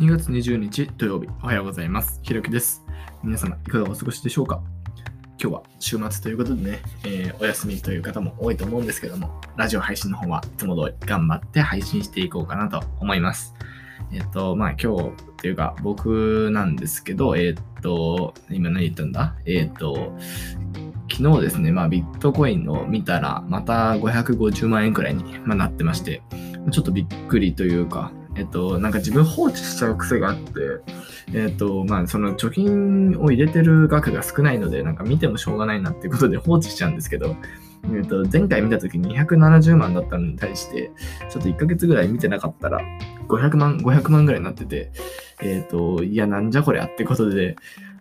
2月20日土曜日、おはようございます。ひろきです。皆様、いかがお過ごしでしょうか？今日は週末ということでね、えーお休みという方も多いと思うんですけども、ラジオ配信の方はいつも通り頑張って配信していこうかなと思います。えっ、と、まあ今日っていうか僕なんですけど、えっ、と、今何言ったんだ？えっ、と、昨日ですね、まあビットコインを見たら、また550万円くらいに、まあ、なってまして、ちょっとびっくりというか、えっと、なんか自分放置しちゃう癖があって、えっと、まあ、その貯金を入れてる額が少ないので、なんか見てもしょうがないなっていうことで 放置しちゃうんですけど、えっと、前回見た時270万だったのに対して、ちょっと1ヶ月ぐらい見てなかったら、500万、500万ぐらいになってて、えっと、いや、なんじゃこりゃってことで、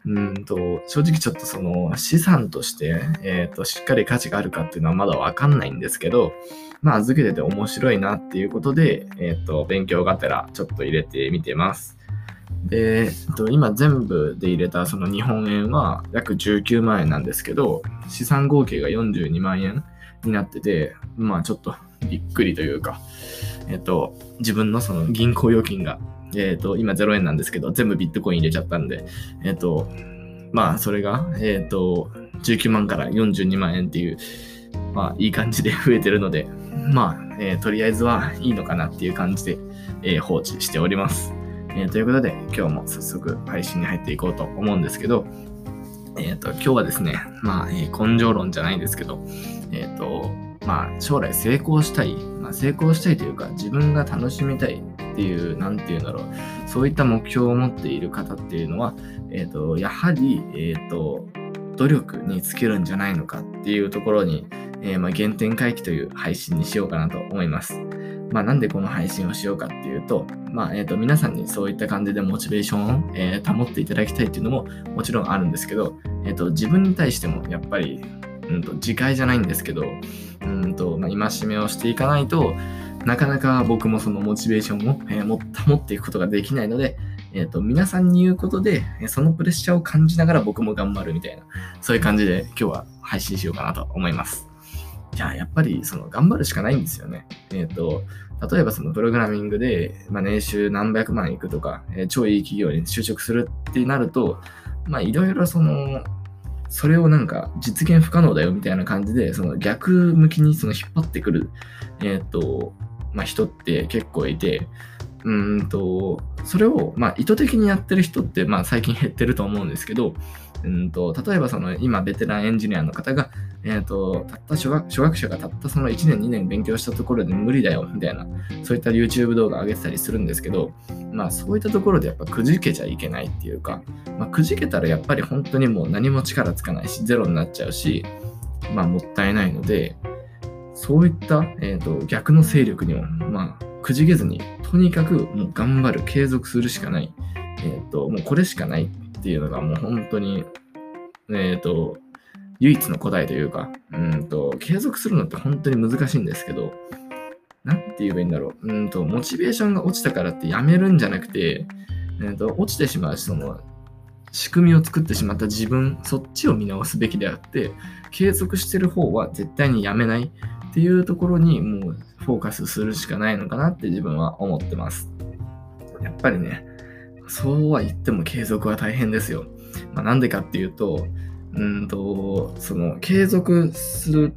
うんと、正直ちょっとその資産として、えっと、しっかり価値があるかっていうのはまだわかんないんですけど、まあ、預けてて面白いなっていうことで、えっ、と、勉強がてらちょっと入れてみてます。で、えっと、今全部で入れたその日本円は約19万円なんですけど、資産合計が42万円になってて、まあちょっとびっくりというか、えっと、自分のその銀行預金が、えっと、今0円なんですけど、全部ビットコイン入れちゃったんで、えっと、まあそれが、えっと、19万から42万円っていう、まあいい感じで 増えてるので、まあ、えとりあえずはいいのかなっていう感じで、え放置しております。えということで、今日も早速配信に入っていこうと思うんですけど、えっ、と、今日はですね、まあ、え根性論じゃないんですけど、えっ、と、まあ、将来成功したい、まあ、成功したいというか、自分が楽しみたいっていう、なんていうんだろう、そういった目標を持っている方っていうのは、えっ、と、やはり、えっ、と、努力に尽きるんじゃないのかっていうところに、えーまあ、原点回帰という配信にしようかなと思います。まあ、なんでこの配信をしようかっていうと、まあ、えっ、と、皆さんにそういった感じでモチベーションを、えー保っていただきたいっていうのももちろんあるんですけど、えっ、と、自分に対してもやっぱり、うんと、自戒じゃないんですけど、うんと、まあ、戒めをしていかないとなかなか僕もそのモチベーションを、えーも 保っていくことができないので、えっ、と、皆さんに言うことで、そのプレッシャーを感じながら僕も頑張るみたいな、そういう感じで今日は配信しようかなと思います。いや、やっぱりその頑張るしかないんですよね。えっ、と、例えばそのプログラミングで、まあ、年収何百万いくとか、えー超いい企業に就職するってなると、まあいろいろその、それをなんか実現不可能だよみたいな感じで、その逆向きにその引っ張ってくる、えっ、と、まあ人って結構いて、うんと、それを、まあ、意図的にやってる人って、まあ、最近減ってると思うんですけど、うんと、例えばその、今、ベテランエンジニアの方が、えっ、と、たった初学、初学者がたったその1年、2年勉強したところで無理だよ、みたいな、そういった YouTube 動画上げてたりするんですけど、まあ、そういったところでやっぱくじけちゃいけないっていうか、まあ、くじけたらやっぱり本当にもう何も力つかないし、ゼロになっちゃうし、まあ、もったいないので、そういった、えー、と逆の勢力にも、まあ、くじけずに、とにかくもう頑張る、継続するしかない、えー、ともうこれしかないっていうのがもう本当に、えー、と唯一の答えというか、うんと、継続するのって本当に難しいんですけど、なんて言えばいいんだろう。うんと、モチベーションが落ちたからってやめるんじゃなくて、えー、と落ちてしまうその仕組みを作ってしまった自分、そっちを見直すべきであって、継続してる方は絶対にやめないっていうところにもうフォーカスするしかないのかなって自分は思ってます。やっぱりね、そうは言っても継続は大変ですよ。まあ、なんでかっていうと、うんと、その継続する、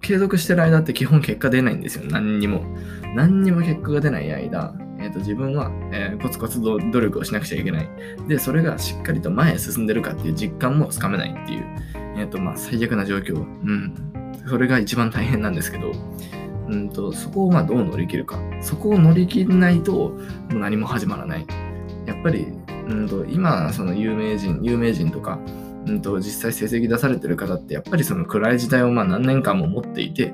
継続してる間って基本結果出ないんですよ。何にも。何にも結果が出ない間、えー、と自分は、えーコツコツ努力をしなくちゃいけない。で、それがしっかりと前へ進んでるかっていう実感もつかめないっていう、えっ、と、まあ、最悪な状況。うん。それが一番大変なんですけど、うんと、そこをまあどう乗り切るか。そこを乗り切らないと、もう何も始まらない。やっぱり、うんと、今、その有名人、有名人とか、うんと、実際成績出されてる方って、やっぱりその暗い時代をまあ何年間も持っていて、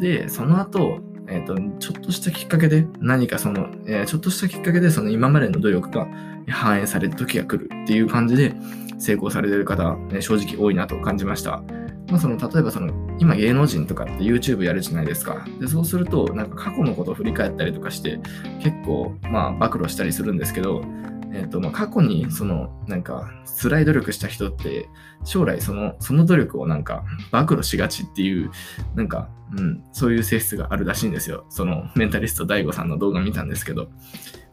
で、その後、えっ、と、ちょっとしたきっかけで、何かその、えーちょっとしたきっかけで、その今までの努力が反映される時が来るっていう感じで、成功されてる方、ね、正直多いなと感じました。まあ、その例えばその今芸能人とかって YouTube やるじゃないですか。でそうするとなんか過去のことを振り返ったりとかして結構まあ暴露したりするんですけどえっ、と、まあ、過去に、その、なんか、辛い努力した人って、将来、その、その努力をなんか、暴露しがちっていう、なんか、うん、そういう性質があるらしいんですよ。その、メンタリスト DAIGO さんの動画見たんですけど、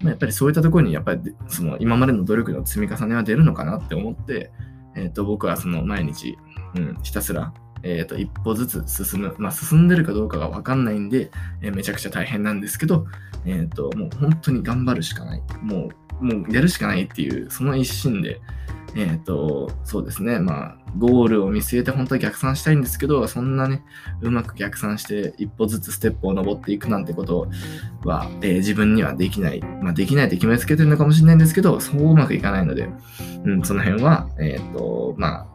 まあ、やっぱりそういったところに、やっぱり、その、今までの努力の積み重ねは出るのかなって思って、えっ、と、僕はその、毎日、うん、ひたすら、えー、と一歩ずつ進む、まあ、進んでるかどうかが分かんないんで、えー、めちゃくちゃ大変なんですけど、えー、ともう本当に頑張るしかない。もうもうやるしかないっていう、その一心で、えっ、と、そうですね、まあ、ゴールを見据えて本当は逆算したいんですけど、そんなね、うまく逆算して一歩ずつステップを登っていくなんてことは、えー、自分にはできない。まあ、できないって決めつけてるのかもしれないんですけど、そううまくいかないので、うん、その辺は、えっ、ー、と、まあ、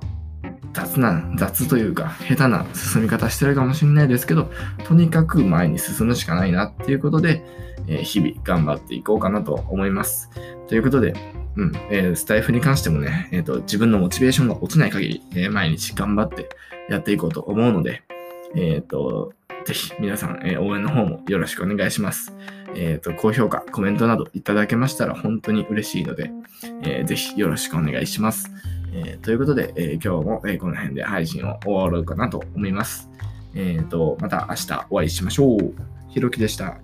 雑な、雑というか、下手な進み方してるかもしれないですけど、とにかく前に進むしかないなっていうことで、えー、日々頑張っていこうかなと思います。ということで、うん、えー、スタイフに関してもね、えっ、ー、と、自分のモチベーションが落ちない限り、えー、毎日頑張ってやっていこうと思うので、えっ、と、ぜひ皆さん、え応援の方もよろしくお願いします。えっ、と、高評価、コメントなどいただけましたら本当に嬉しいので、えー、ぜひよろしくお願いします。えー、ということで、えー、今日も、えこの辺で配信を終わろうかなと思います。えっ、と、また明日お会いしましょう。ひろきでした。